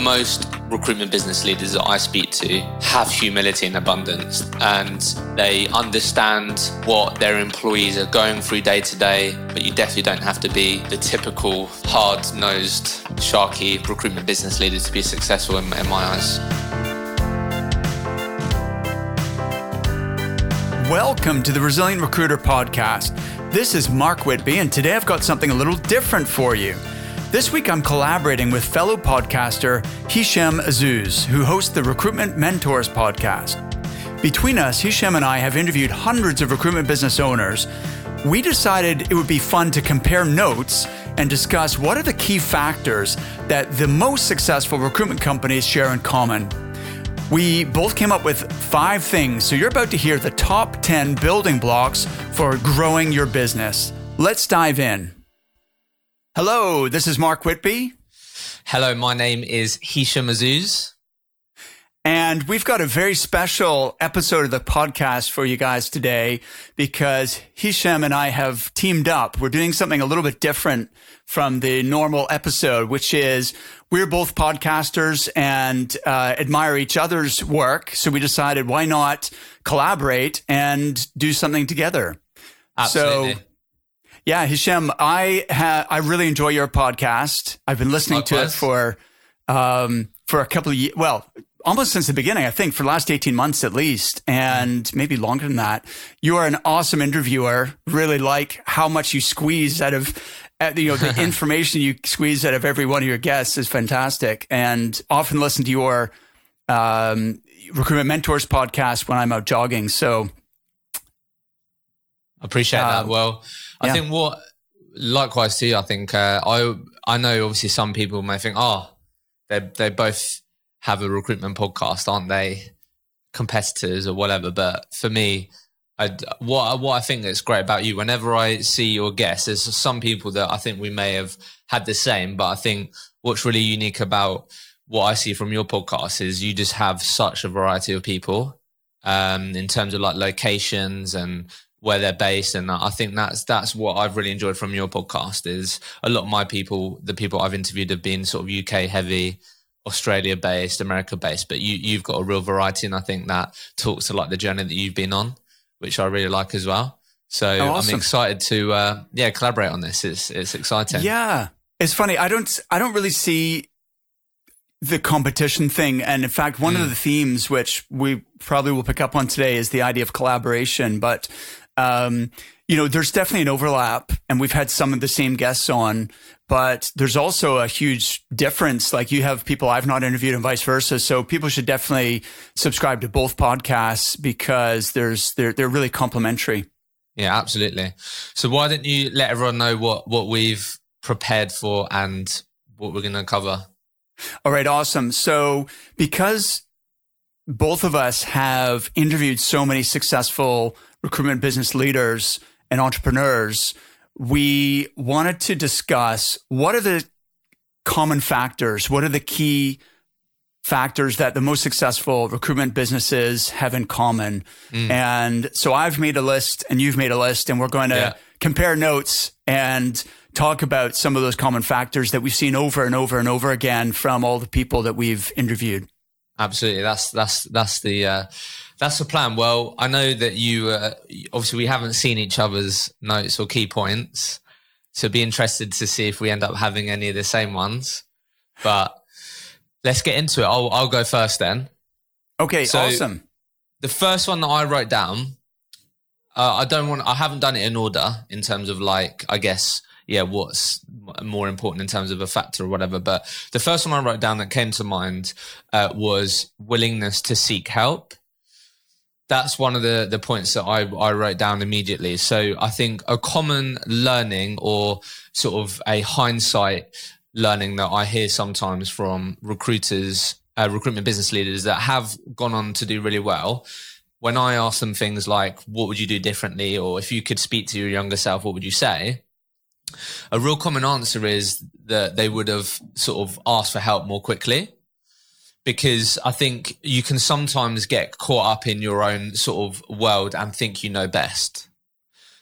most recruitment business leaders that I speak to have humility and abundance and they understand what their employees are going through day to day, but you definitely don't have to be the typical hard nosed, sharky recruitment business leader to be successful in, in my eyes. Welcome to the Resilient Recruiter Podcast. This is Mark Whitby, and today I've got something a little different for you. This week, I'm collaborating with fellow podcaster Hishem Azzouz, who hosts the Recruitment Mentors podcast. Between us, Hishem and I have interviewed hundreds of recruitment business owners. We decided it would be fun to compare notes and discuss what are the key factors that the most successful recruitment companies share in common. We both came up with five things, so you're about to hear the top 10 building blocks for growing your business. Let's dive in. Hello, this is Mark Whitby. Hello, my name is Hishem Azzouz. And we've got a very special episode of the podcast for you guys today because Hishem and I have teamed up. We're doing something a little bit different from the normal episode, which is we're both podcasters and uh, admire each other's work. So we decided why not collaborate and do something together. Absolutely. So yeah, Hishem, I ha- I really enjoy your podcast. I've been listening Likewise. to it for um, for a couple of years. Well, almost since the beginning, I think, for the last 18 months at least, and maybe longer than that. You are an awesome interviewer. Really like how much you squeeze out of, uh, you know, the information you squeeze out of every one of your guests is fantastic. And often listen to your um, Recruitment Mentors podcast when I'm out jogging. So appreciate that. Um, well, I yeah. think what, likewise too, I think uh, I I know obviously some people may think, oh, they they both have a recruitment podcast, aren't they? Competitors or whatever. But for me, I, what what I think that's great about you, whenever I see your guests, there's some people that I think we may have had the same, but I think what's really unique about what I see from your podcast is you just have such a variety of people um, in terms of like locations and where they're based and i think that's that's what i've really enjoyed from your podcast is a lot of my people the people i've interviewed have been sort of uk heavy australia based america based but you you've got a real variety and i think that talks to like the journey that you've been on which i really like as well so oh, awesome. i'm excited to uh, yeah collaborate on this it's it's exciting yeah it's funny i don't i don't really see the competition thing. And in fact, one mm. of the themes, which we probably will pick up on today, is the idea of collaboration. But um, you know, there's definitely an overlap, and we've had some of the same guests on, but there's also a huge difference. Like you have people I've not interviewed, and vice versa. So people should definitely subscribe to both podcasts because there's they're they're really complementary. Yeah, absolutely. So why don't you let everyone know what what we've prepared for and what we're going to cover? All right, awesome. So because both of us have interviewed so many successful recruitment business leaders and entrepreneurs, we wanted to discuss what are the common factors, what are the key factors that the most successful recruitment businesses have in common. Mm. And so I've made a list and you've made a list, and we're going to yeah. compare notes and talk about some of those common factors that we've seen over and over and over again from all the people that we've interviewed. Absolutely. That's that's that's the uh that's the plan. Well, I know that you uh, obviously we haven't seen each other's notes or key points, so be interested to see if we end up having any of the same ones. But let's get into it. I'll I'll go first then. Okay, so awesome. The first one that I wrote down, uh, I don't want. I haven't done it in order in terms of like I guess yeah, what's more important in terms of a factor or whatever. But the first one I wrote down that came to mind uh, was willingness to seek help that's one of the the points that I, I wrote down immediately. So I think a common learning or sort of a hindsight learning that I hear sometimes from recruiters, uh, recruitment business leaders that have gone on to do really well. When I ask them things like, what would you do differently? Or if you could speak to your younger self, what would you say? A real common answer is that they would have sort of asked for help more quickly because I think you can sometimes get caught up in your own sort of world and think you know best.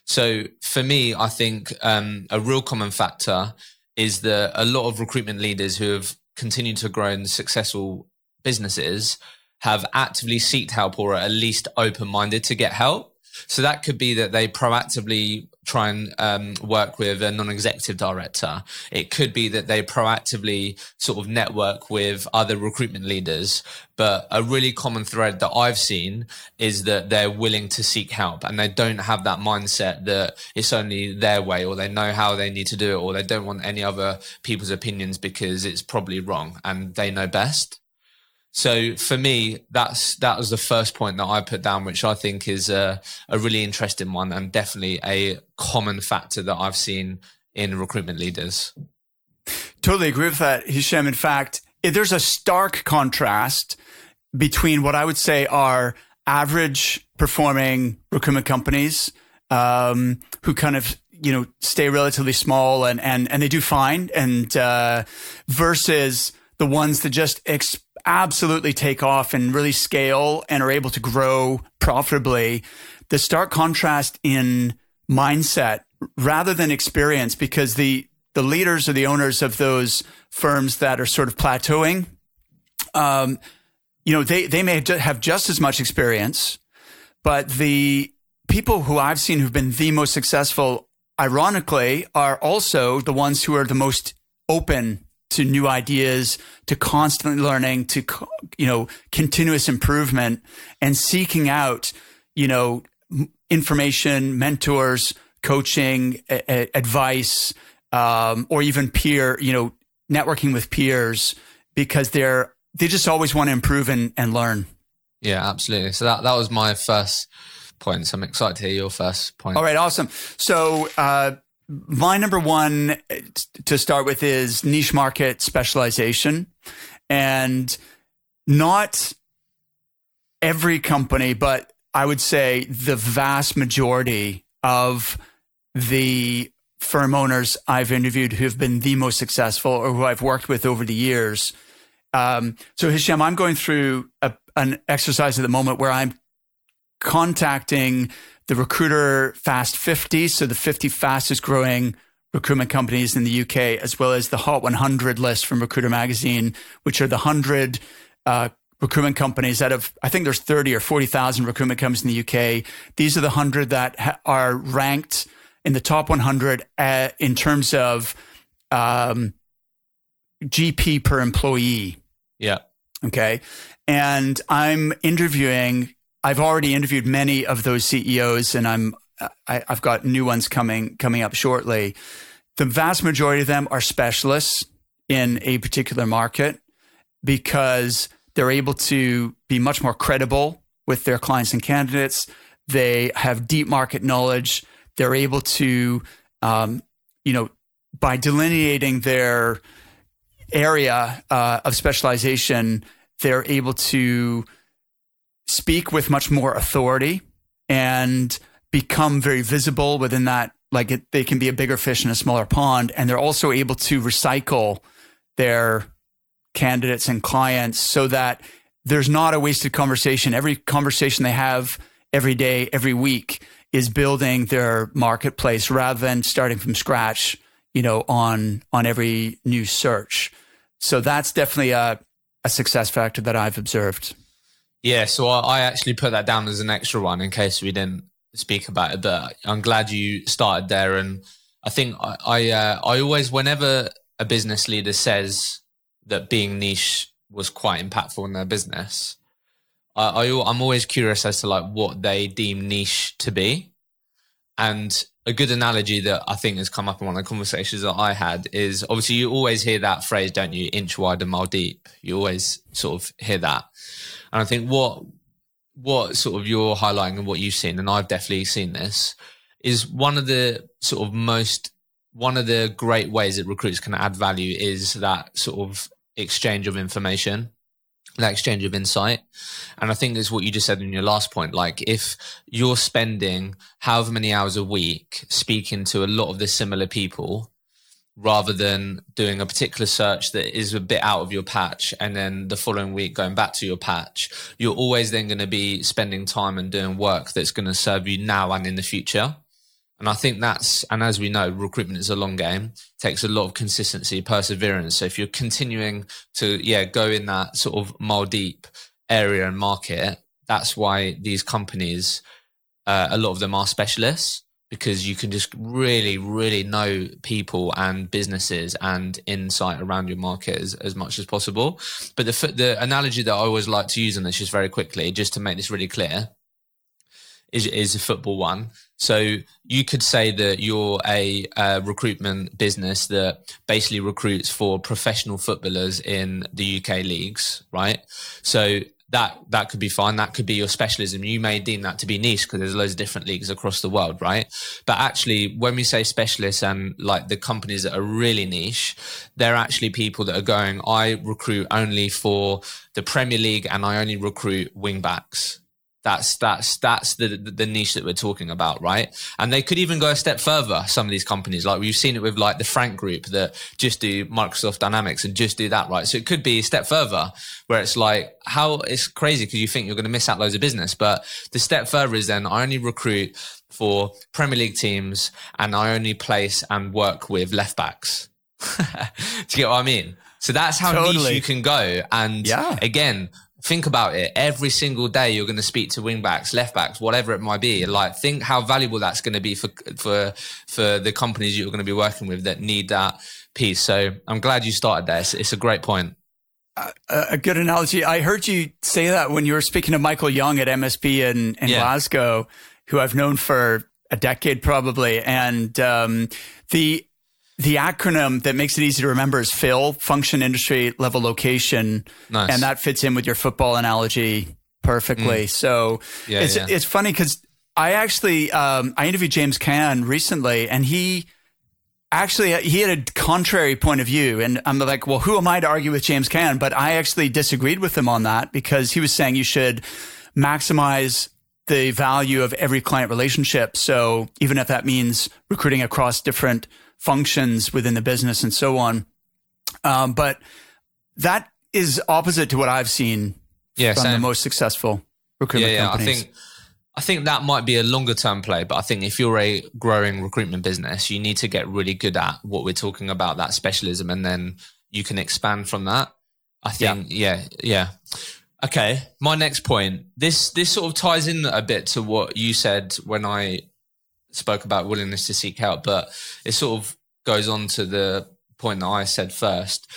So for me, I think um, a real common factor is that a lot of recruitment leaders who have continued to grow in successful businesses have actively sought help or are at least open minded to get help. So that could be that they proactively try and um, work with a non-executive director. It could be that they proactively sort of network with other recruitment leaders. But a really common thread that I've seen is that they're willing to seek help and they don't have that mindset that it's only their way or they know how they need to do it or they don't want any other people's opinions because it's probably wrong and they know best. So for me, that's that was the first point that I put down, which I think is a, a really interesting one and definitely a common factor that I've seen in recruitment leaders. Totally agree with that, Hishem. In fact, there's a stark contrast between what I would say are average performing recruitment companies um, who kind of you know stay relatively small and and and they do fine, and uh, versus the ones that just ex- absolutely take off and really scale and are able to grow profitably. The stark contrast in mindset rather than experience, because the the leaders or the owners of those firms that are sort of plateauing, um, you know, they they may have just as much experience, but the people who I've seen who've been the most successful, ironically, are also the ones who are the most open to new ideas, to constantly learning, to, you know, continuous improvement and seeking out, you know, information, mentors, coaching, a- advice, um, or even peer, you know, networking with peers because they're, they just always want to improve and, and learn. Yeah, absolutely. So that, that was my first point. So I'm excited to hear your first point. All right. Awesome. So, uh, my number one to start with is niche market specialization and not every company, but I would say the vast majority of the firm owners I've interviewed who have been the most successful or who I've worked with over the years. Um, so Hishem, I'm going through a, an exercise at the moment where I'm contacting the Recruiter Fast 50, so the 50 fastest growing recruitment companies in the UK, as well as the Hot 100 list from Recruiter Magazine, which are the 100 uh, recruitment companies out of, I think there's 30 or 40,000 recruitment companies in the UK. These are the 100 that ha- are ranked in the top 100 uh, in terms of um, GP per employee. Yeah. Okay. And I'm interviewing I've already interviewed many of those CEOs, and I'm I, have got new ones coming coming up shortly. The vast majority of them are specialists in a particular market because they're able to be much more credible with their clients and candidates. They have deep market knowledge. They're able to, um, you know, by delineating their area uh, of specialization, they're able to speak with much more authority and become very visible within that. Like it, they can be a bigger fish in a smaller pond. And they're also able to recycle their candidates and clients so that there's not a wasted conversation. Every conversation they have every day, every week is building their marketplace rather than starting from scratch, you know, on, on every new search. So that's definitely a, a success factor that I've observed. Yeah, so I, I actually put that down as an extra one in case we didn't speak about it. But I'm glad you started there, and I think I I, uh, I always whenever a business leader says that being niche was quite impactful in their business, I, I I'm always curious as to like what they deem niche to be, and a good analogy that I think has come up in one of the conversations that I had is obviously you always hear that phrase, don't you? Inch wide and mile deep. You always sort of hear that. And I think what what sort of you're highlighting and what you've seen, and I've definitely seen this, is one of the sort of most one of the great ways that recruits can add value is that sort of exchange of information that exchange of insight. And I think that's what you just said in your last point. Like if you're spending however many hours a week speaking to a lot of the similar people, rather than doing a particular search that is a bit out of your patch and then the following week going back to your patch, you're always then going to be spending time and doing work that's going to serve you now and in the future. And I think that's, and as we know, recruitment is a long game, takes a lot of consistency, perseverance. So if you're continuing to, yeah, go in that sort of mile deep area and market, that's why these companies, uh, a lot of them are specialists because you can just really, really know people and businesses and insight around your market as, as much as possible. But the, the analogy that I always like to use on this just very quickly, just to make this really clear, is, is a football one. So you could say that you're a, a recruitment business that basically recruits for professional footballers in the UK leagues, right? So that that could be fine. That could be your specialism. You may deem that to be niche because there's loads of different leagues across the world, right? But actually, when we say specialists and like the companies that are really niche, they're actually people that are going. I recruit only for the Premier League, and I only recruit wing backs that's that's that's the the niche that we're talking about, right? And they could even go a step further. Some of these companies, like we've seen it with like the Frank Group, that just do Microsoft Dynamics and just do that, right? So it could be a step further, where it's like how it's crazy because you think you're going to miss out loads of business, but the step further is then I only recruit for Premier League teams and I only place and work with left backs. do you get what I mean? So that's how totally. niche you can go. And yeah. again, think about it. Every single day, you're going to speak to wingbacks, left backs, whatever it might be. Like, think how valuable that's going to be for for for the companies you're going to be working with that need that piece. So, I'm glad you started there. It's, it's a great point. Uh, a good analogy. I heard you say that when you were speaking to Michael Young at MSP in, in yeah. Glasgow, who I've known for a decade probably, and um, the the acronym that makes it easy to remember is FILL, function, industry, level, location. Nice. And that fits in with your football analogy perfectly. Mm. So yeah, it's, yeah. it's funny because I actually, um, I interviewed James Caan recently and he actually, he had a contrary point of view. And I'm like, well, who am I to argue with James Caan? But I actually disagreed with him on that because he was saying you should maximize the value of every client relationship. So even if that means recruiting across different functions within the business and so on. Um, but that is opposite to what I've seen yeah, from same. the most successful recruitment yeah, yeah. companies. I think I think that might be a longer term play, but I think if you're a growing recruitment business, you need to get really good at what we're talking about, that specialism, and then you can expand from that. I think, yeah, yeah. yeah. Okay, my next point. This this sort of ties in a bit to what you said when I spoke about willingness to seek help, but it sort of goes on to the point that I said first.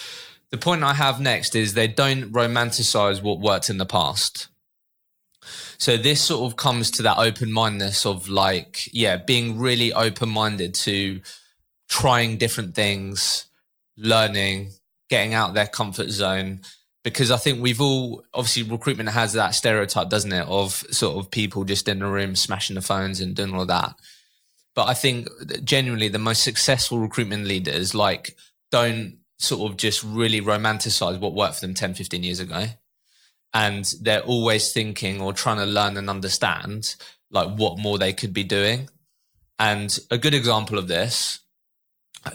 The point I have next is they don't romanticize what worked in the past. So this sort of comes to that open mindedness of like, yeah, being really open minded to trying different things, learning, getting out their comfort zone. Because I think we've all obviously recruitment has that stereotype, doesn't it, of sort of people just in a room smashing the phones and doing all that. But I think genuinely the most successful recruitment leaders like don't sort of just really romanticize what worked for them 10, 15 years ago. And they're always thinking or trying to learn and understand like what more they could be doing. And a good example of this,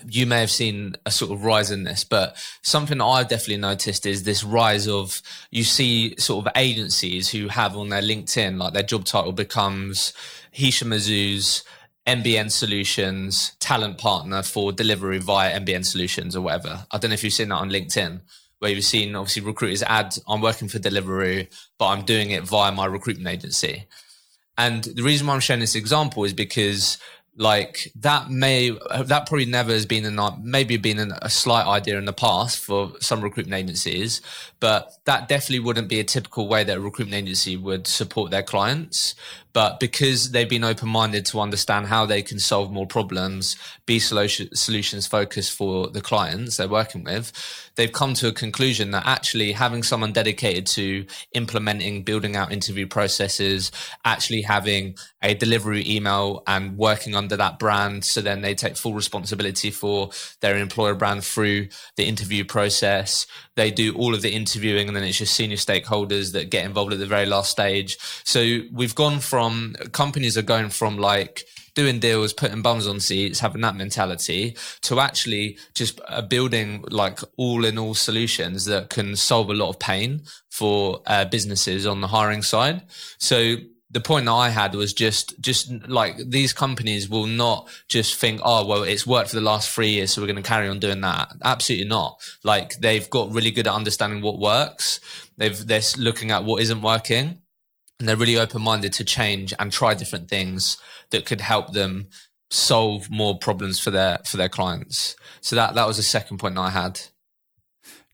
you may have seen a sort of rise in this, but something I've definitely noticed is this rise of you see sort of agencies who have on their LinkedIn, like their job title becomes Hishem Azzouz NBN Solutions talent partner for delivery via NBN Solutions or whatever. I don't know if you've seen that on LinkedIn, where you've seen obviously recruiters add, I'm working for Deliveroo, but I'm doing it via my recruitment agency. And the reason why I'm showing this example is because like that may that probably never has been an maybe been an, a slight idea in the past for some recruitment agencies but that definitely wouldn't be a typical way that a recruitment agency would support their clients but because they've been open minded to understand how they can solve more problems, be solution, solutions focused for the clients they're working with, they've come to a conclusion that actually having someone dedicated to implementing, building out interview processes, actually having a delivery email and working under that brand. So then they take full responsibility for their employer brand through the interview process. They do all of the interviewing and then it's just senior stakeholders that get involved at the very last stage. So we've gone from companies are going from like, doing deals, putting bums on seats, having that mentality to actually just uh, building like all in all solutions that can solve a lot of pain for uh, businesses on the hiring side. So the point that I had was just just like these companies will not just think, oh well, it's worked for the last three years, so we're going to carry on doing that. Absolutely not. Like they've got really good at understanding what works. They've they're looking at what isn't working, and they're really open minded to change and try different things that could help them solve more problems for their for their clients. So that that was the second point I had.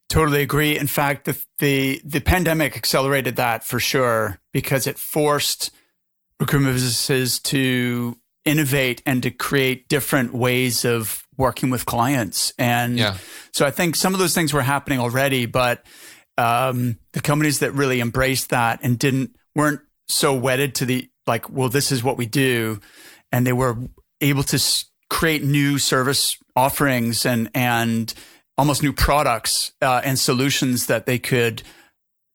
Totally agree. In fact, the, the the pandemic accelerated that for sure because it forced recruitment businesses to innovate and to create different ways of working with clients. And yeah. so I think some of those things were happening already, but um, the companies that really embraced that and didn't weren't so wedded to the like, well, this is what we do, and they were able to s- create new service offerings and and almost new products uh, and solutions that they could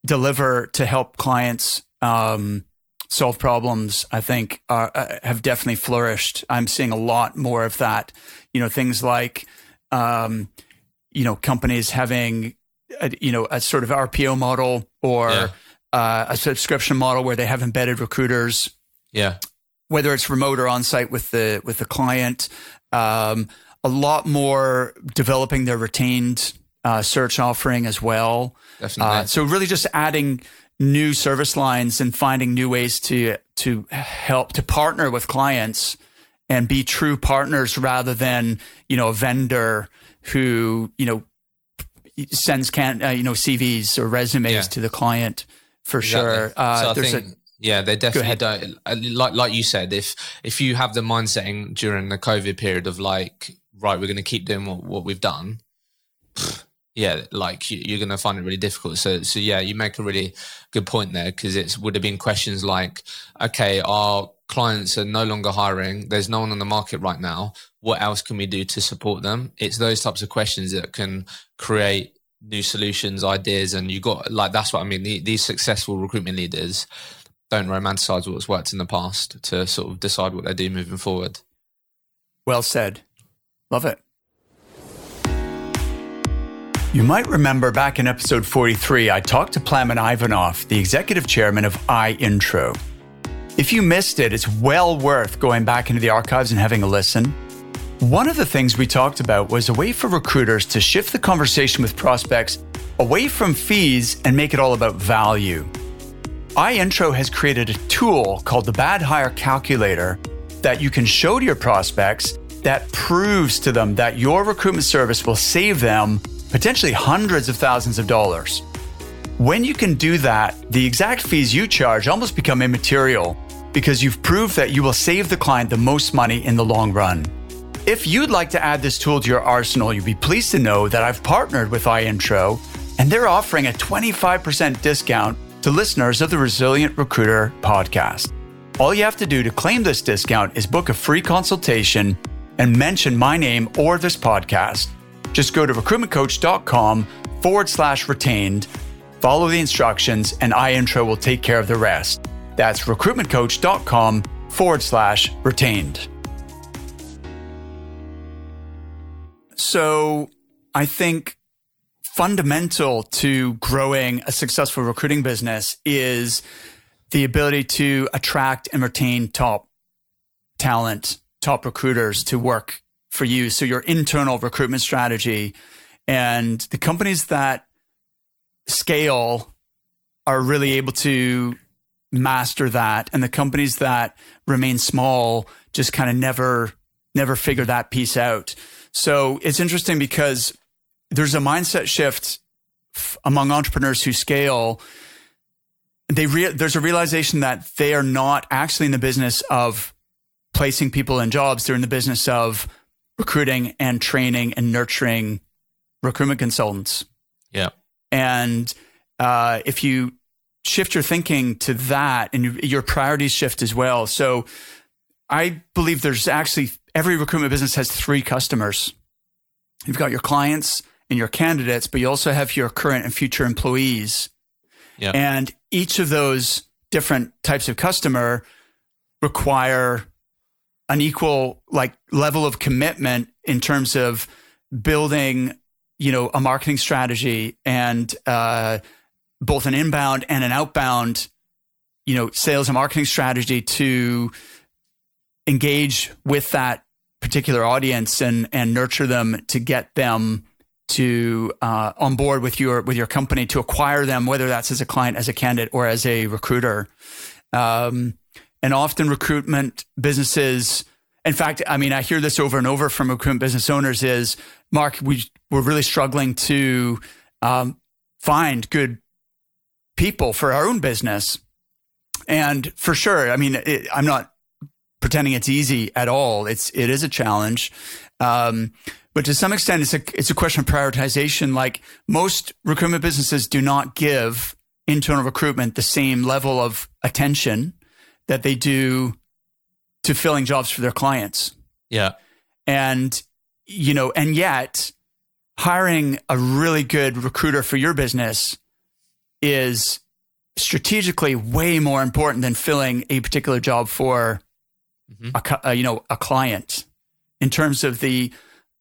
deliver to help clients um, solve problems. I think are, uh, have definitely flourished. I'm seeing a lot more of that. You know, things like um, you know companies having a, you know a sort of RPO model or yeah. Uh, a subscription model where they have embedded recruiters. Yeah. Whether it's remote or on site with the with the client, um, a lot more developing their retained uh, search offering as well. Definitely. Uh, so really just adding new service lines and finding new ways to to help to partner with clients and be true partners rather than you know a vendor who you know sends can uh, you know CVs or resumes yeah. to the client for exactly. sure. Uh, so I think, a, yeah, they definitely don't. Like like you said, if if you have the mindset during the COVID period of like right, we're going to keep doing what, what we've done, yeah, like you, are going to find it really difficult. So, so yeah, you make a really good point there because it would have been questions like, okay, our clients are no longer hiring. There's no one on the market right now. What else can we do to support them? It's those types of questions that can create new solutions, ideas, and you got like that's what I mean. The, these successful recruitment leaders don't romanticize what's worked in the past to sort of decide what they do moving forward. Well said. Love it. You might remember back in episode 43, I talked to Plamen Ivanov, the executive chairman of iIntro. If you missed it, it's well worth going back into the archives and having a listen. One of the things we talked about was a way for recruiters to shift the conversation with prospects away from fees and make it all about value. iIntro has created a tool called the Bad Hire Calculator that you can show to your prospects that proves to them that your recruitment service will save them potentially hundreds of thousands of dollars. When you can do that, the exact fees you charge almost become immaterial because you've proved that you will save the client the most money in the long run. If you'd like to add this tool to your arsenal, you'll be pleased to know that I've partnered with iIntro and they're offering a 25% discount to listeners of the Resilient Recruiter podcast. All you have to do to claim this discount is book a free consultation and mention my name or this podcast. Just go to recruitmentcoach.com forward slash retained, follow the instructions, and iIntro will take care of the rest. That's recruitmentcoach.com forward slash retained. So I think fundamental to growing a successful recruiting business is the ability to attract and retain top talent top recruiters to work for you. So your internal recruitment strategy and the companies that scale are really able to master that and the companies that remain small just kind of never never figure that piece out so it's interesting because there's a mindset shift f- among entrepreneurs who scale they re- there's a realization that they are not actually in the business of placing people in jobs. They're in the business of recruiting and training and nurturing recruitment consultants. Yeah. And uh, if you shift your thinking to that and your priorities shift as well. So I believe there's actually every recruitment business has three customers. You've got your clients and your candidates, but you also have your current and future employees. Yeah. And each of those different types of customer require an equal like level of commitment in terms of building you know a marketing strategy and uh, both an inbound and an outbound you know, sales and marketing strategy to engage with that particular audience and and nurture them to get them to uh, on board with your with your company to acquire them, whether that's as a client, as a candidate, or as a recruiter. Um, and often recruitment businesses, in fact, I mean, I hear this over and over from recruitment business owners: is Mark, we we're really struggling to um, find good people for our own business, and for sure, I mean, it, I'm not pretending it's easy at all. It's it is a challenge. Um, but to some extent, it's a it's a question of prioritization. Like most recruitment businesses do not give internal recruitment the same level of attention that they do to filling jobs for their clients. Yeah, and you know, and yet hiring a really good recruiter for your business is strategically way more important than filling a particular job for mm-hmm. a, a, you know a client in terms of the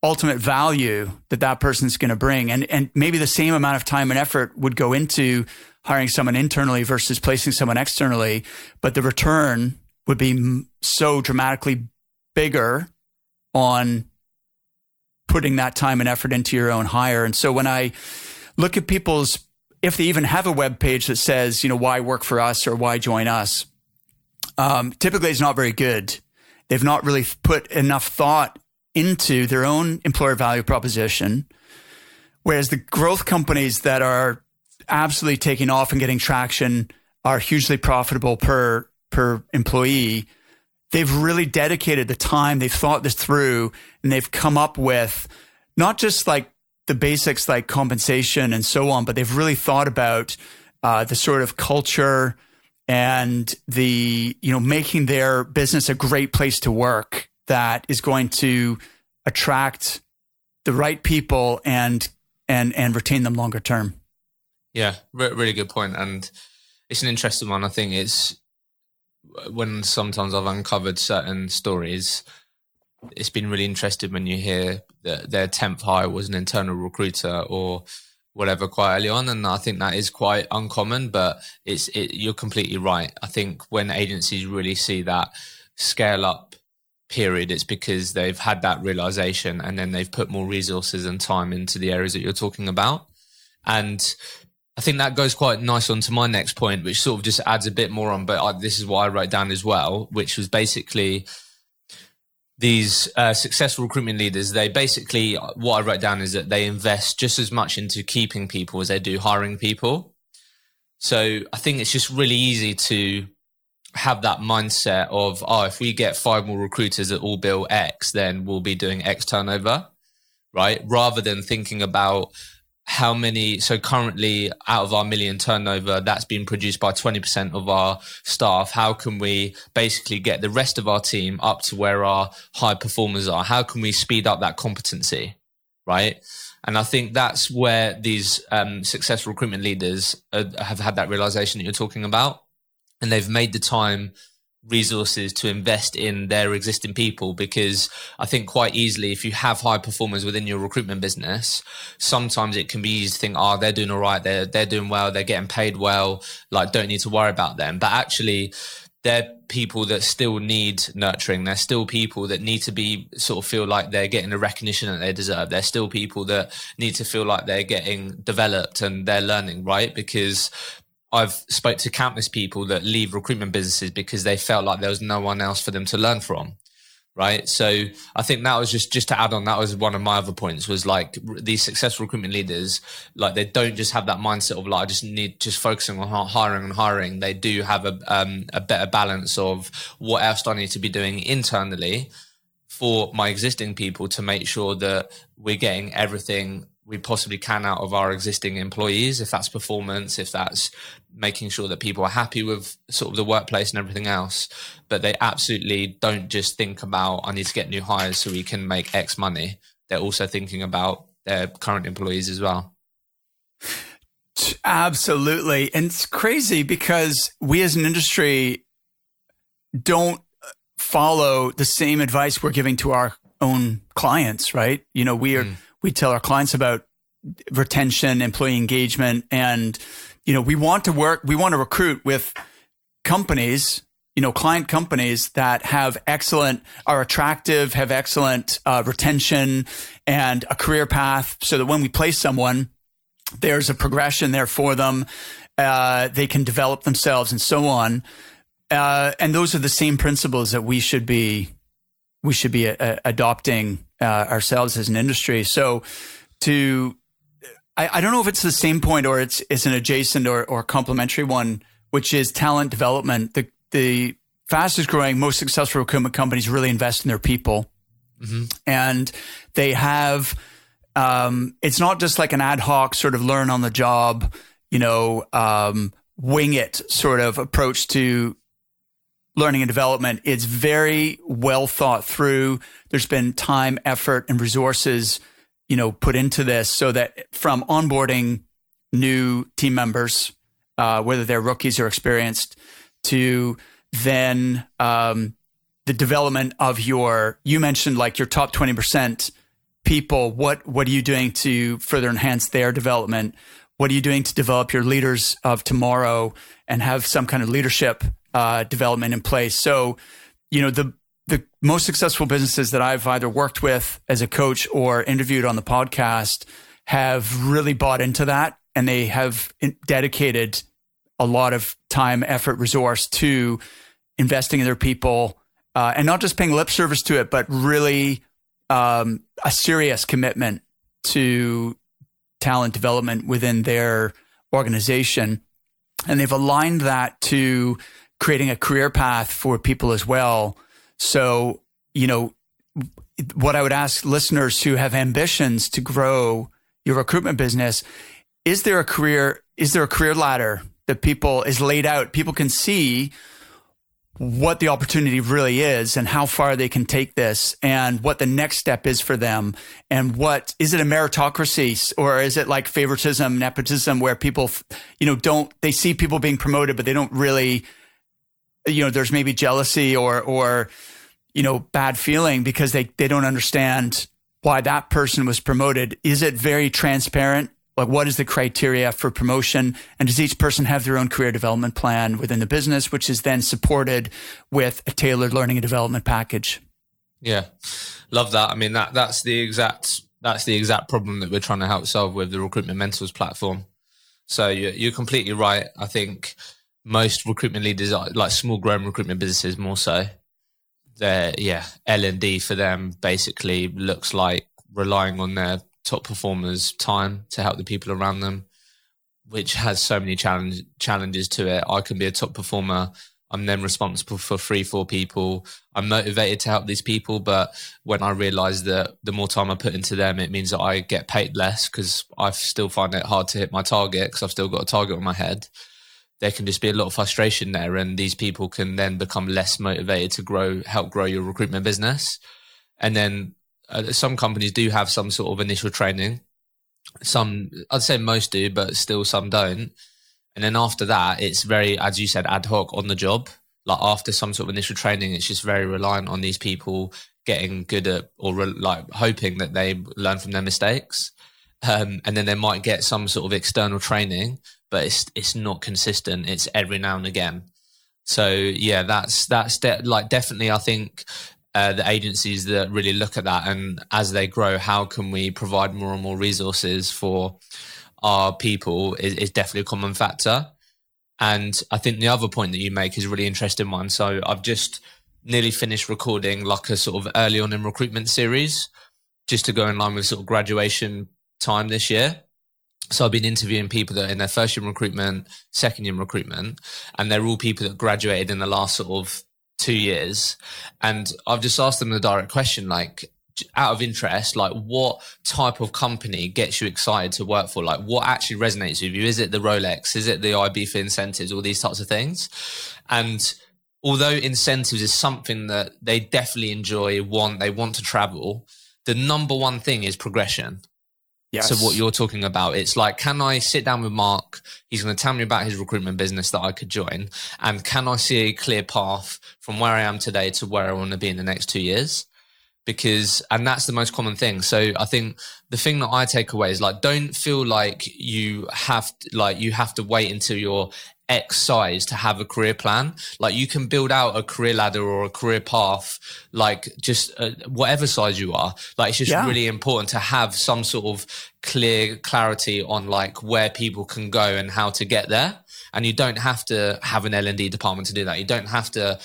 ultimate value that that person's going to bring and and maybe the same amount of time and effort would go into hiring someone internally versus placing someone externally but the return would be so dramatically bigger on putting that time and effort into your own hire and so when i look at people's if they even have a web page that says you know why work for us or why join us um, typically it's not very good. They've not really put enough thought into their own employer value proposition. Whereas the growth companies that are absolutely taking off and getting traction are hugely profitable per per employee. They've really dedicated the time, they've thought this through, and they've come up with not just like the basics like compensation and so on, but they've really thought about uh, the sort of culture and the you know making their business a great place to work that is going to attract the right people and and and retain them longer term. Yeah really good point and it's an interesting one. I think it's when sometimes i've uncovered certain stories it's been really interesting when you hear that their 10th hire was an internal recruiter or whatever quite early on, and I think that is quite uncommon. But it's it, you're completely right. I think when agencies really see that scale up period, it's because they've had that realization, and then they've put more resources and time into the areas that you're talking about, and. I think that goes quite nice on to my next point, which sort of just adds a bit more on. But I, this is what I wrote down as well, which was basically these uh, successful recruitment leaders, they basically, what I wrote down is that they invest just as much into keeping people as they do hiring people. So I think it's just really easy to have that mindset of, oh, if we get five more recruiters that all bill X, then we'll be doing X turnover, right? Rather than thinking about, how many so currently out of our million turnover that's been produced by 20% of our staff. How can we basically get the rest of our team up to where our high performers are? How can we speed up that competency right? And i think that's where these um, successful recruitment leaders uh, have had that realization that you're talking about. And they've made the time resources to invest in their existing people because I think quite easily if you have high performers within your recruitment business, sometimes it can be easy to think, oh, they're doing all right, they're they're doing well, they're getting paid well, like don't need to worry about them. But actually they're people that still need nurturing. They're still people that need to be sort of feel like they're getting the recognition that they deserve. They're still people that need to feel like they're getting developed and they're learning, right? Because I've spoke to countless people that leave recruitment businesses because they felt like there was no one else for them to learn from. Right. So I think that was just, just to add on, that was one of my other points was like these successful recruitment leaders, like they don't just have that mindset of like, I just need just focusing on hiring and hiring. They do have a, um, a better balance of what else do I need to be doing internally for my existing people to make sure that we're getting everything we possibly can out of our existing employees if that's performance if that's making sure that people are happy with sort of the workplace and everything else. But they absolutely don't just think about i need to get new hires so we can make x money. They're also thinking about their current employees as well. Absolutely. And it's crazy because we as an industry don't follow the same advice we're giving to our own clients right? You know we are mm we tell our clients about retention, employee engagement, and you know we want to work, we want to recruit with companies, you know, client companies that have excellent, are attractive, have excellent uh, retention and a career path so that when we place someone, there's a progression there for them. Uh, they can develop themselves and so on. Uh, and those are the same principles that we should be we should be a, a, adopting uh, ourselves as an industry. So to I, I, don't know if it's the same point or it's it's an adjacent or, or complementary one, which is talent development. The the fastest growing, most successful recruitment companies really invest in their people, mm-hmm. and they have. Um, it's not just like an ad hoc sort of learn on the job, you know, um, wing it sort of approach to learning and development. It's very well thought through. There's been time, effort, and resources, you know, put into this so that from onboarding new team members, uh, whether they're rookies or experienced, to then um, the development of your. You mentioned like your top twenty percent people. What what are you doing to further enhance their development? What are you doing to develop your leaders of tomorrow and have some kind of leadership uh, development in place. So, you know, the the most successful businesses that I've either worked with as a coach or interviewed on the podcast have really bought into that, and they have dedicated a lot of time, effort, resource to investing in their people, uh, and not just paying lip service to it, but really um, a serious commitment to talent development within their organization. And they've aligned that to creating a career path for people as well. So, you know, what I would ask listeners who have ambitions to grow your recruitment business, is there a career, is there a career ladder that people is laid out? People can see what the opportunity really is and how far they can take this and what the next step is for them and what is it a meritocracy or is it like favoritism nepotism where people you know don't they see people being promoted but they don't really you know, there's maybe jealousy or, or, you know, bad feeling because they, they don't understand why that person was promoted. Is it very transparent? Like, what is the criteria for promotion? And does each person have their own career development plan within the business, which is then supported with a tailored learning and development package? Yeah, love that. I mean, that that's the exact that's the exact problem that we're trying to help solve with the recruitment mentors platform. So you're, you're completely right. I think most recruitment leaders like small grown recruitment businesses more so. Their yeah l&d for them basically looks like relying on their top performers time to help the people around them which has so many challenge, challenges to it. I can be a top performer. I'm then responsible for three four people. I'm motivated to help these people but when i realize that the more time i put into them it means that i get paid less because i still find it hard to hit my target because i've still got a target on my head there can just be a lot of frustration there and these people can then become less motivated to grow help grow your recruitment business. And then uh, some companies do have some sort of initial training. Some i'd say most do but still some don't. And then after that it's very as you said ad hoc on the job. Like after some sort of initial training it's just very reliant on these people getting good at or re- like hoping that they learn from their mistakes. Um, and then they might get some sort of external training but it's it's not consistent. It's every now and again. So yeah, that's that's de- like definitely. I think uh, the agencies that really look at that and as they grow, how can we provide more and more resources for our people is, is definitely a common factor. And I think the other point that you make is a really interesting one. So I've just nearly finished recording like a sort of early on in recruitment series, just to go in line with sort of graduation time this year so I've been interviewing people that are in their first year in recruitment, second year in recruitment, and they're all people that graduated in the last sort of two years. And I've just asked them the direct question, like, out of interest, like what type of company gets you excited to work for? Like what actually resonates with you? Is it the Rolex? Is it the IB for incentives? All these types of things. And although incentives is something that they definitely enjoy, want, they want to travel, the number one thing is progression. Yes. So what you're talking about, it's like, can I sit down with Mark? He's going to tell me about his recruitment business that I could join. And can I see a clear path from where I am today to where I want to be in the next two years? because and that's the most common thing so i think the thing that i take away is like don't feel like you have to, like you have to wait until you're x size to have a career plan. Like you can build out a career ladder or a career path like just uh, whatever size you are. Like it's just yeah. really important to have some sort of clear clarity on like where people can go and how to get there. And you don't have to have an l&d department to do that. You don't have to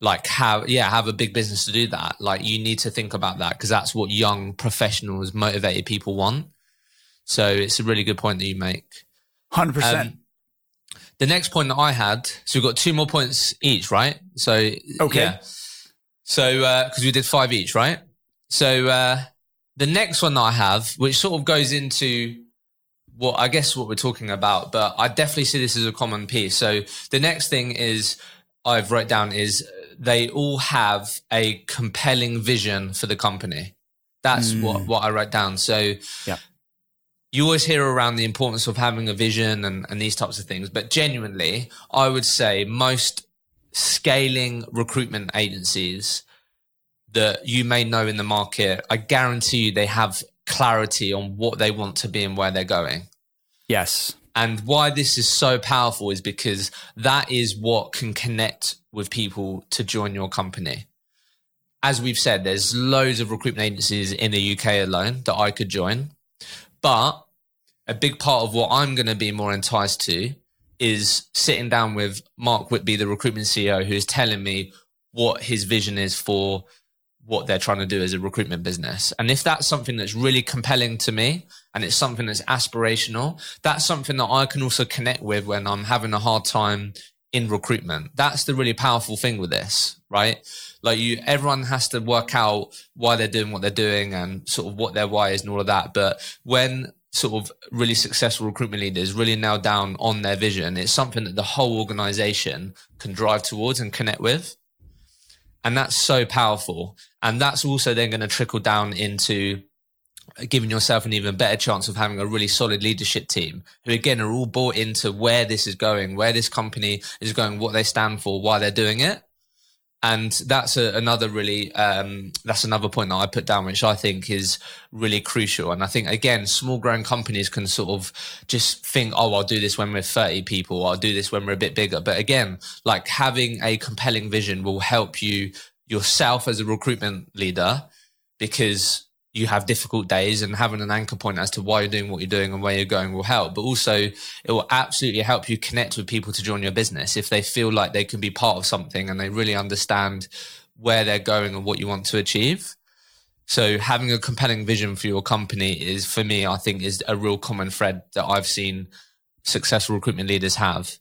like have yeah have a big business to do that. Like you need to think about that because that's what young professionals motivated people want. So it's a really good point that you make. 100% um, the next point that i had so we've got two more points each right so okay yeah. so because uh, we did five each right so uh the next one that i have which sort of goes into what I guess what we're talking about, but I definitely see this as a common piece. So the next thing is I've wrote down is they all have a compelling vision for the company. That's mm. what, what I wrote down. So yeah. You always hear around the importance of having a vision and, and these types of things. But genuinely, I would say most scaling recruitment agencies that you may know in the market, I guarantee you they have clarity on what they want to be and where they're going. Yes. And why this is so powerful is because that is what can connect with people to join your company. As we've said, there's loads of recruitment agencies in the UK alone that I could join. But a big part of what I'm going to be more enticed to is sitting down with Mark Whitby, the recruitment CEO, who is telling me what his vision is for what they're trying to do as a recruitment business. And if that's something that's really compelling to me and it's something that's aspirational, that's something that I can also connect with when I'm having a hard time in recruitment. That's the really powerful thing with this, right? Like you, everyone has to work out why they're doing what they're doing and sort of what their why is and all of that. But when sort of really successful recruitment leaders really nail down on their vision, it's something that the whole organization can drive towards and connect with. And that's so powerful. And that's also then going to trickle down into giving yourself an even better chance of having a really solid leadership team who again are all bought into where this is going, where this company is going, what they stand for, why they're doing it. And that's a, another really, um, that's another point that I put down, which I think is really crucial. And I think again, small growing companies can sort of just think, oh, I'll do this when we're 30 people, I'll do this when we're a bit bigger. But again, like having a compelling vision will help you yourself as a recruitment leader because you have difficult days and having an anchor point as to why you're doing what you're doing and where you're going will help. But also, it will absolutely help you connect with people to join your business if they feel like they can be part of something and they really understand where they're going and what you want to achieve. So having a compelling vision for your company is, for me, I think is a real common thread that I've seen successful recruitment leaders have.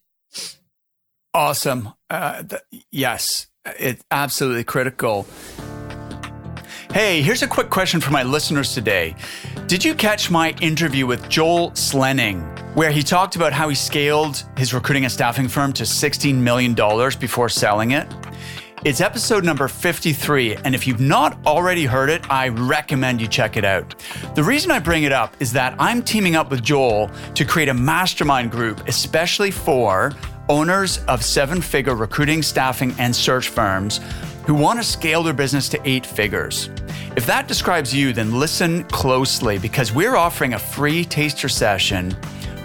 Awesome. Uh, th- yes, it's absolutely critical. Hey, here's a quick question for my listeners today. Did you catch my interview with Joel Slenning, where he talked about how he scaled his recruiting and staffing firm to $16 million before selling it? It's episode number 53, and if you've not already heard it, I recommend you check it out. The reason I bring it up is that I'm teaming up with Joel to create a mastermind group, especially for owners of seven figure recruiting, staffing, and search firms who want to scale their business to eight figures. If that describes you, then listen closely because we're offering a free taster session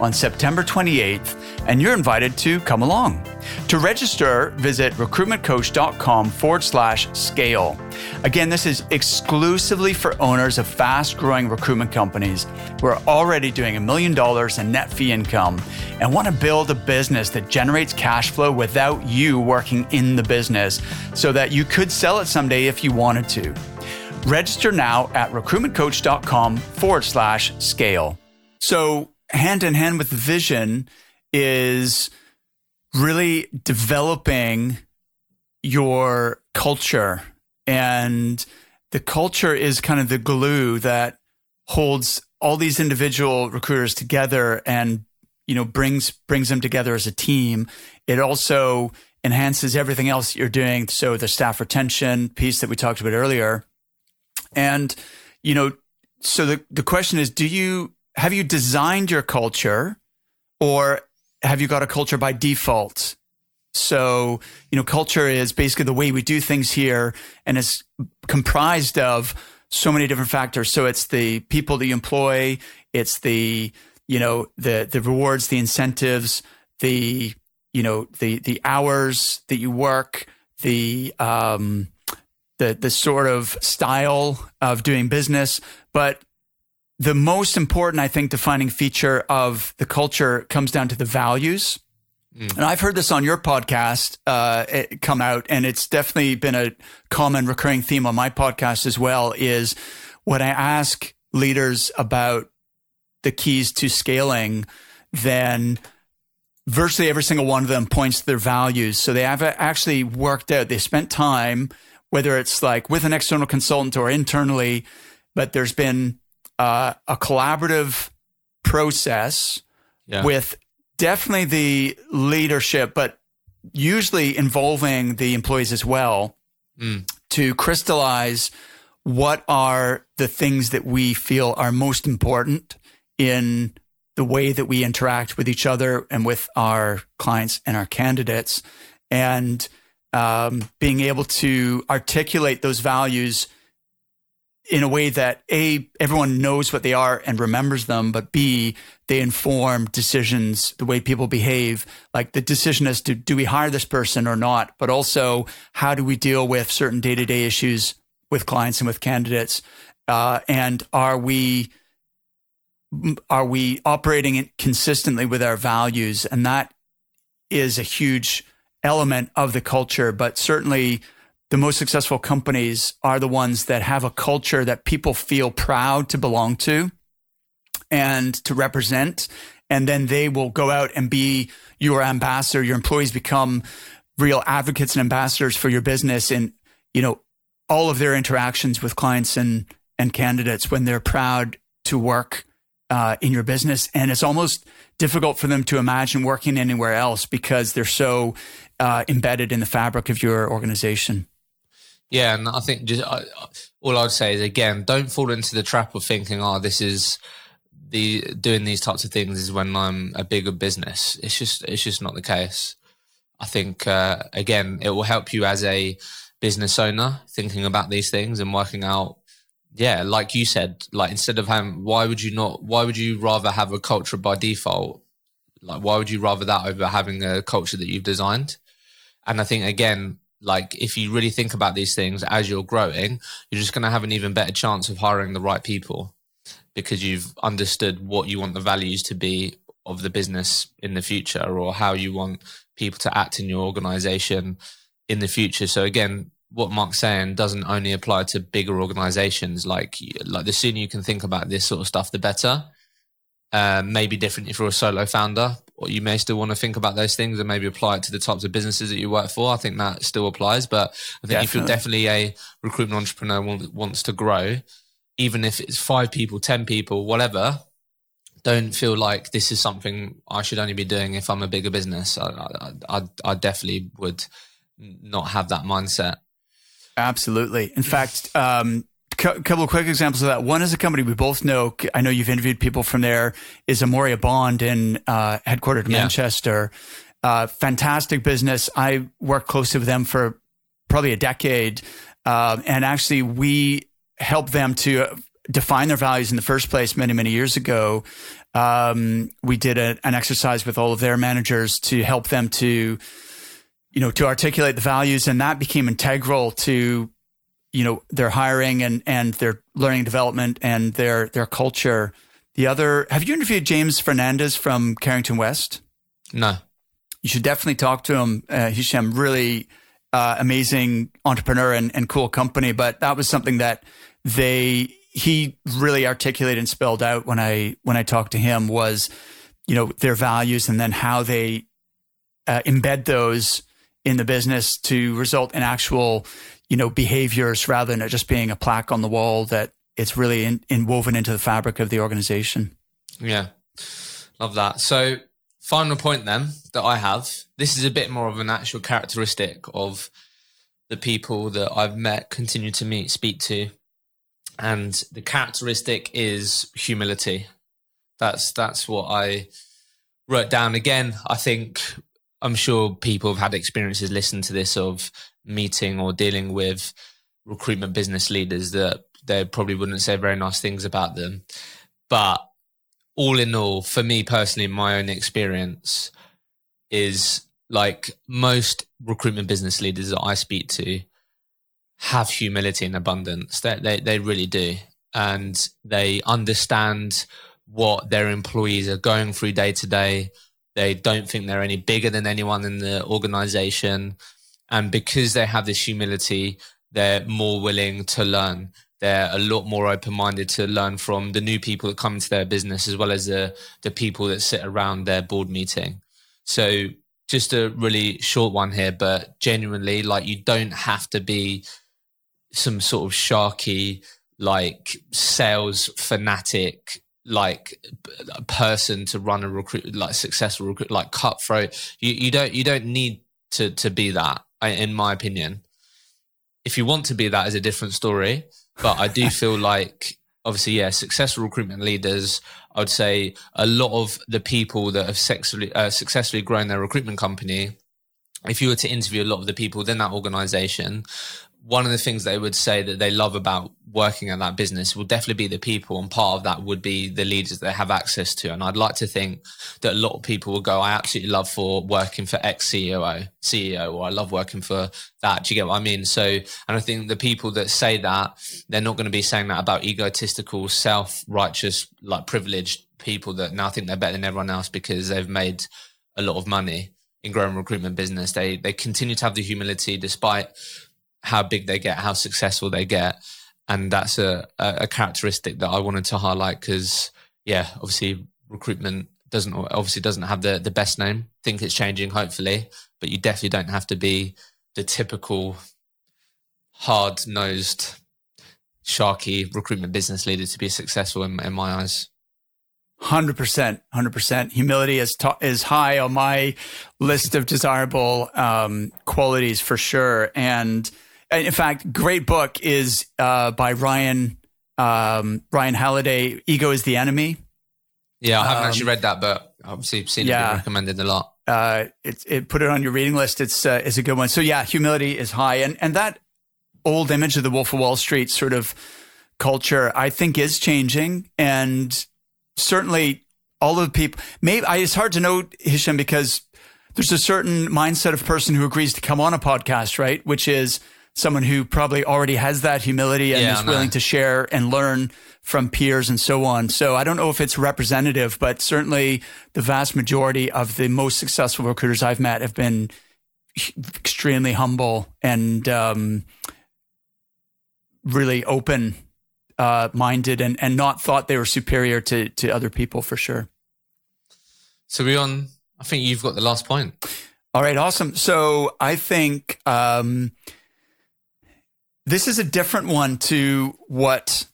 on September 28th, and you're invited to come along. To register, visit recruitmentcoach.com forward slash scale. Again, this is exclusively for owners of fast growing recruitment companies who are already doing a million dollars in net fee income and want to build a business that generates cash flow without you working in the business so that you could sell it someday if you wanted to. Register now at recruitmentcoach.com forward slash scale. So, hand in hand with vision is really developing your culture. And the culture is kind of the glue that holds all these individual recruiters together and you know brings brings them together as a team. It also enhances everything else you're doing. So the staff retention piece that we talked about earlier. And you know so the the question is do you have you designed your culture or have you got a culture by default? So, you know, culture is basically the way we do things here and it's comprised of so many different factors. So it's the people that you employ, it's the, you know, the the rewards, the incentives, the, you know, the the hours that you work, the um the the sort of style of doing business, but the most important, I think, defining feature of the culture comes down to the values. Mm. And I've heard this on your podcast uh, come out, and it's definitely been a common recurring theme on my podcast as well. Is when I ask leaders about the keys to scaling, then virtually every single one of them points to their values. So they have actually worked out, they spent time, whether it's like with an external consultant or internally, but there's been uh, a collaborative process yeah. with definitely the leadership, but usually involving the employees as well mm. to crystallize what are the things that we feel are most important in the way that we interact with each other and with our clients and our candidates and um, being able to articulate those values in a way that a everyone knows what they are and remembers them but b they inform decisions the way people behave like the decision as to do we hire this person or not but also how do we deal with certain day-to-day issues with clients and with candidates? Uh, and are we are we operating consistently with our values? And that is a huge element of the culture but certainly the most successful companies are the ones that have a culture that people feel proud to belong to and to represent. And then they will go out and be your ambassador. Your employees become real advocates and ambassadors for your business and, you know, all of their interactions with clients and, and candidates when they're proud to work uh, in your business. And it's almost difficult for them to imagine working anywhere else because they're so uh, embedded in the fabric of your organization. Yeah, and I think just I, all I'd say is again, don't fall into the trap of thinking, "Oh, this is the doing these types of things is when I'm a bigger business." It's just it's just not the case. I think uh, again, it will help you as a business owner thinking about these things and working out. Yeah, like you said, like instead of having, why would you not? Why would you rather have a culture by default? Like, why would you rather that over having a culture that you've designed? And I think again, like if you really think about these things as you're growing, you're just going to have an even better chance of hiring the right people because you've understood what you want the values to be of the business in the future or how you want people to act in your organization in the future. So again, what Mark's saying doesn't only apply to bigger organizations. Like, like the sooner you can think about this sort of stuff, the better. Uh, maybe different if you're a solo founder, or you may still want to think about those things and maybe apply it to the types of businesses that you work for. I think that still applies. But I think definitely. if you're definitely a recruitment entrepreneur who wants to grow, even if it's five people, 10 people, whatever, don't feel like this is something I should only be doing if I'm a bigger business. I, I, I, I definitely would not have that mindset. Absolutely. In fact, um, a couple of quick examples of that. One is a company we both know. I know you've interviewed people from there. Is Amoria Bond in uh, headquartered in yeah. Manchester. Uh, fantastic business. I worked closely with them for probably a decade, uh, and actually we helped them to define their values in the first place many many years ago. Um, we did a, an exercise with all of their managers to help them to you know to articulate the values, and that became integral to you know their hiring and and their learning development and their their culture. The other, have you interviewed James Fernandez from Carrington West? No. You should definitely talk to him. Uh, Hishem, really uh, amazing entrepreneur and, and cool company. But that was something that they he really articulated and spelled out when I when I talked to him was, you know, their values and then how they uh, embed those in the business to result in actual you know, behaviors rather than it just being a plaque on the wall that it's really in, in woven into the fabric of the organization. Yeah. Love that. So final point then that I have, this is a bit more of an actual characteristic of the people that I've met, continue to meet, speak to. And the characteristic is humility. That's that's what I wrote down again. I think I'm sure people have had experiences listening to this of meeting or dealing with recruitment business leaders that they probably wouldn't say very nice things about them. But all in all, for me personally, my own experience is like most recruitment business leaders that I speak to have humility and abundance. They, they, they really do. And they understand what their employees are going through day to day. They don't think they're any bigger than anyone in the organization. And because they have this humility, they're more willing to learn. They're a lot more open minded to learn from the new people that come into their business as well as the, the people that sit around their board meeting. So, just a really short one here, but genuinely, like, you don't have to be some sort of sharky, like, sales fanatic like a person to run a recruit like successful recruit like cutthroat. You you don't you don't need to to be that in my opinion. If you want to be that is a different story but i do feel like obviously yeah successful recruitment leaders i would say a lot of the people that have successfully uh, successfully grown their recruitment company if you were to interview a lot of the people within that organization one of the things they would say that they love about working at that business will definitely be the people and part of that would be the leaders they have access to. And i'd like to think that a lot of people will go i absolutely love for working for ex ceo ceo or i love working for that. Do you get what i mean? So and i think the people that say that they're not going to be saying that about egotistical self-righteous like privileged people that now think they're better than everyone else because they've made a lot of money in growing recruitment business. They they continue to have the humility despite how big they get, how successful they get. And that's a, a characteristic that I wanted to highlight because, yeah, obviously recruitment doesn't obviously doesn't have the, the best name. think it's changing, hopefully, but you definitely don't have to be the typical hard nosed, sharky recruitment business leader to be successful in, in my eyes. Hundred percent, hundred percent. Humility is is high on my list of desirable um, qualities for sure, and in fact, great book is uh, by Ryan um, Ryan Holiday. Ego is the enemy. Yeah, I haven't um, actually read that, but obviously seen yeah, it recommended a lot. Uh, it, it put it on your reading list. It's uh, it's a good one. So yeah, humility is high, and and that old image of the Wolf of Wall Street sort of culture, I think, is changing, and certainly all of the people. Maybe I, it's hard to know Hishem because there's a certain mindset of person who agrees to come on a podcast, right? Which is someone who probably already has that humility and yeah, is willing to share and learn from peers and so on. So I don't know if it's representative, but certainly the vast majority of the most successful recruiters I've met have been extremely humble and um, really open uh, minded and, and not thought they were superior to, to other people for sure. So we on, I think you've got the last point. All right, awesome. So I think um, this is a different one to what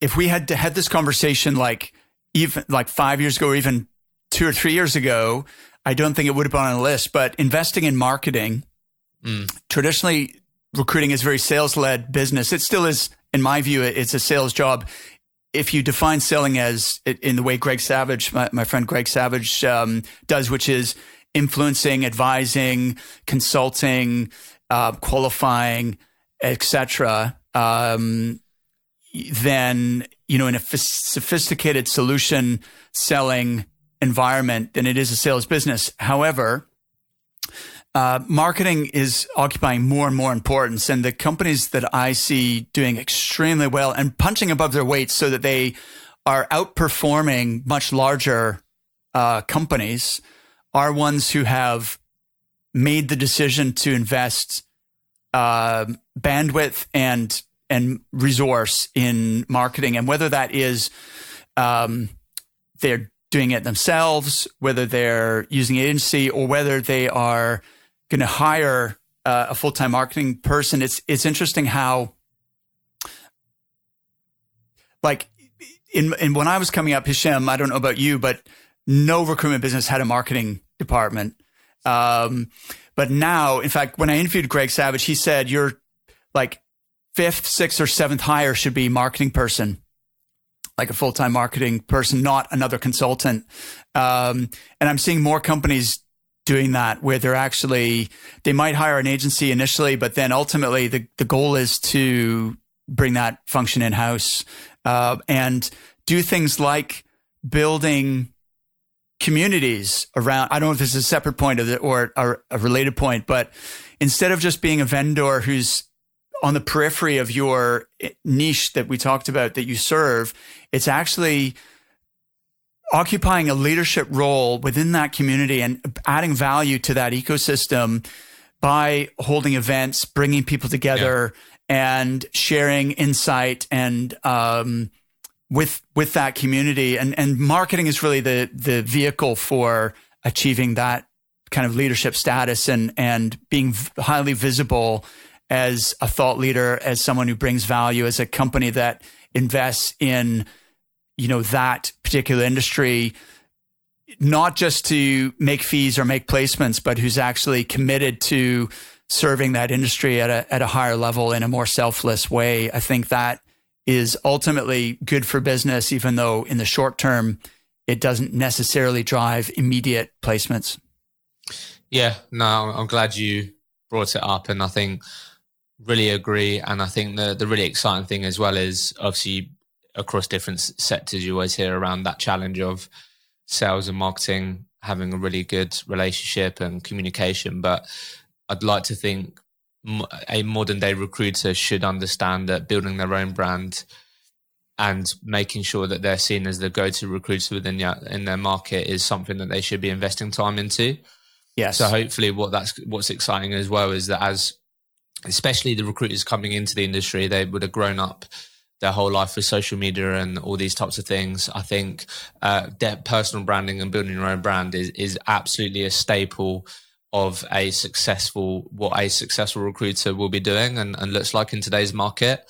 if we had to had this conversation like even like five years ago or even two or three years ago, I don't think it would have been on the list. But investing in marketing, mm. traditionally recruiting is very sales led business. It still is, in my view, it's a sales job. If you define selling as in the way Greg Savage, my, my friend Greg Savage um, does, which is influencing, advising, consulting, uh, qualifying, etc., um, then you know in a f- sophisticated solution selling environment, then it is a sales business. However, uh, marketing is occupying more and more importance, and the companies that I see doing extremely well and punching above their weight, so that they are outperforming much larger uh, companies, are ones who have made the decision to invest uh, bandwidth and and resource in marketing, and whether that is um, they're doing it themselves, whether they're using agency, or whether they are going to hire uh, a full time marketing person. It's it's interesting how like in, in when I was coming up, Hishem, I don't know about you, but no recruitment business had a marketing department. Um, but now, in fact, when I interviewed Greg Savage, he said your like fifth, sixth, or seventh hire should be marketing person, like a full time marketing person, not another consultant. Um, and I'm seeing more companies doing that, where they're actually they might hire an agency initially, but then ultimately the the goal is to bring that function in house uh, and do things like building communities around. I don't know if this is a separate point of it or, or a related point, but instead of just being a vendor who's on the periphery of your niche that we talked about that you serve, it's actually occupying a leadership role within that community and adding value to that ecosystem by holding events, bringing people together, yeah. and sharing insight and um, with with that community. And and marketing is really the the vehicle for achieving that kind of leadership status and and being highly visible as a thought leader, as someone who brings value, as a company that invests in you know that particular industry not just to make fees or make placements but who's actually committed to serving that industry at a at a higher level in a more selfless way i think that is ultimately good for business even though in the short term it doesn't necessarily drive immediate placements yeah no i'm glad you brought it up and i think really agree and i think the the really exciting thing as well is obviously across different sectors, you always hear around that challenge of sales and marketing having a really good relationship and communication. But I'd like to think a modern day recruiter should understand that building their own brand and making sure that they're seen as the go-to recruiter within their, in their market is something that they should be investing time into. Yes. So hopefully, what that's what's exciting as well is that as especially the recruiters coming into the industry, they would have grown up their whole life with social media and all these types of things. I think uh, personal branding and building your own brand is is absolutely a staple of a successful what a successful recruiter will be doing and, and looks like in today's market.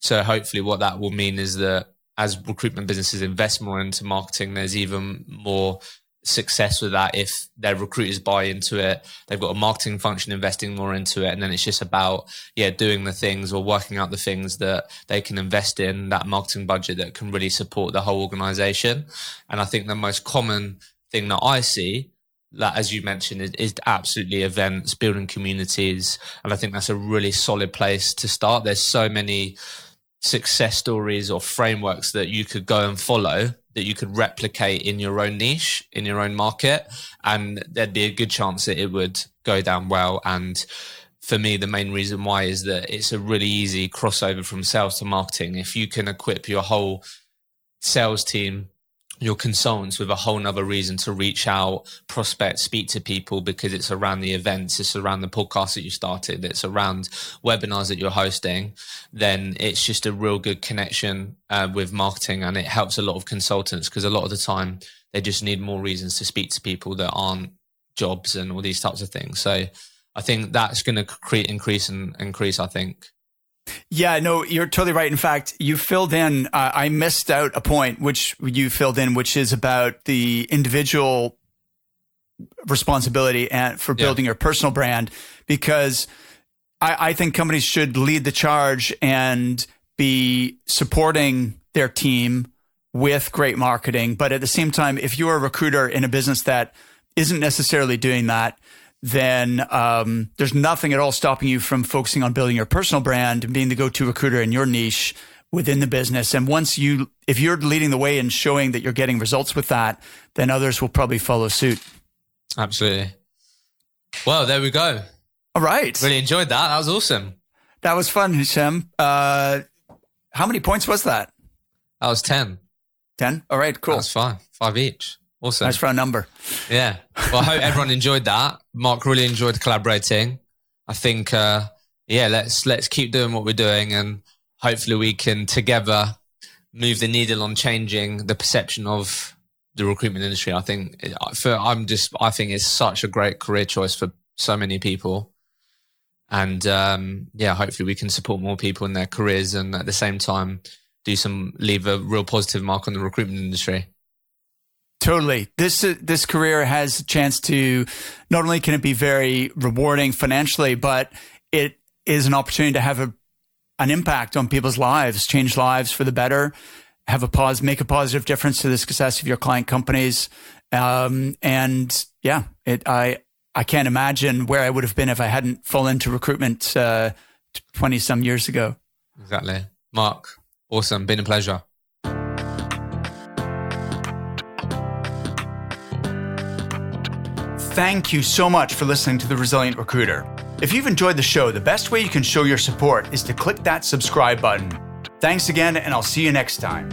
So hopefully, what that will mean is that as recruitment businesses invest more into marketing, there's even more success with that if their recruiters buy into it. They've got a marketing function investing more into it. And then it's just about yeah doing the things or working out the things that they can invest in that marketing budget that can really support the whole organization. And i think the most common thing that i see that as you mentioned is, is absolutely events building communities and i think that's a really solid place to start there's so many success stories or frameworks that you could go and follow that you could replicate in your own niche, in your own market, and there'd be a good chance that it would go down well. And for me, the main reason why is that it's a really easy crossover from sales to marketing. If you can equip your whole sales team your consultants with a whole nother reason to reach out, prospect, speak to people because it's around the events, it's around the podcast that you started, it's around webinars that you're hosting, then it's just a real good connection uh, with marketing and it helps a lot of consultants because a lot of the time they just need more reasons to speak to people that aren't jobs and all these types of things. So I think that's going to create increase and increase, I think. Yeah, no, you're totally right. In fact, you filled in, uh, I missed out a point which you filled in, which is about the individual responsibility and for building yeah. your personal brand, because I, I think companies should lead the charge and be supporting their team with great marketing. But at the same time, if you're a recruiter in a business that isn't necessarily doing that, then um, there's nothing at all stopping you from focusing on building your personal brand and being the go-to recruiter in your niche within the business. And once you, if you're leading the way and showing that you're getting results with that, then others will probably follow suit. Absolutely. Well, there we go. All right. Really enjoyed that. That was awesome. That was fun, Hishem. Uh, how many points was that? That was 10. 10? All right, cool. That's fine. Five each. Awesome. Thanks for round number. Yeah. Well, I hope everyone enjoyed that. Mark really enjoyed collaborating. I think, uh, yeah, let's let's keep doing what we're doing, and hopefully we can together move the needle on changing the perception of the recruitment industry. I think for I'm just I think it's such a great career choice for so many people, and um, yeah, hopefully we can support more people in their careers, and at the same time do some leave a real positive mark on the recruitment industry. Totally. This uh, this career has a chance to not only can it be very rewarding financially, but it is an opportunity to have a an impact on people's lives, change lives for the better, have a pause, make a positive difference to the success of your client companies. Um, and yeah, it I I can't imagine where I would have been if I hadn't fallen into recruitment 20 uh, some years ago. Exactly. Mark, awesome. Been a pleasure. Thank you so much for listening to The Resilient Recruiter. If you've enjoyed the show, the best way you can show your support is to click that subscribe button. Thanks again, and I'll see you next time.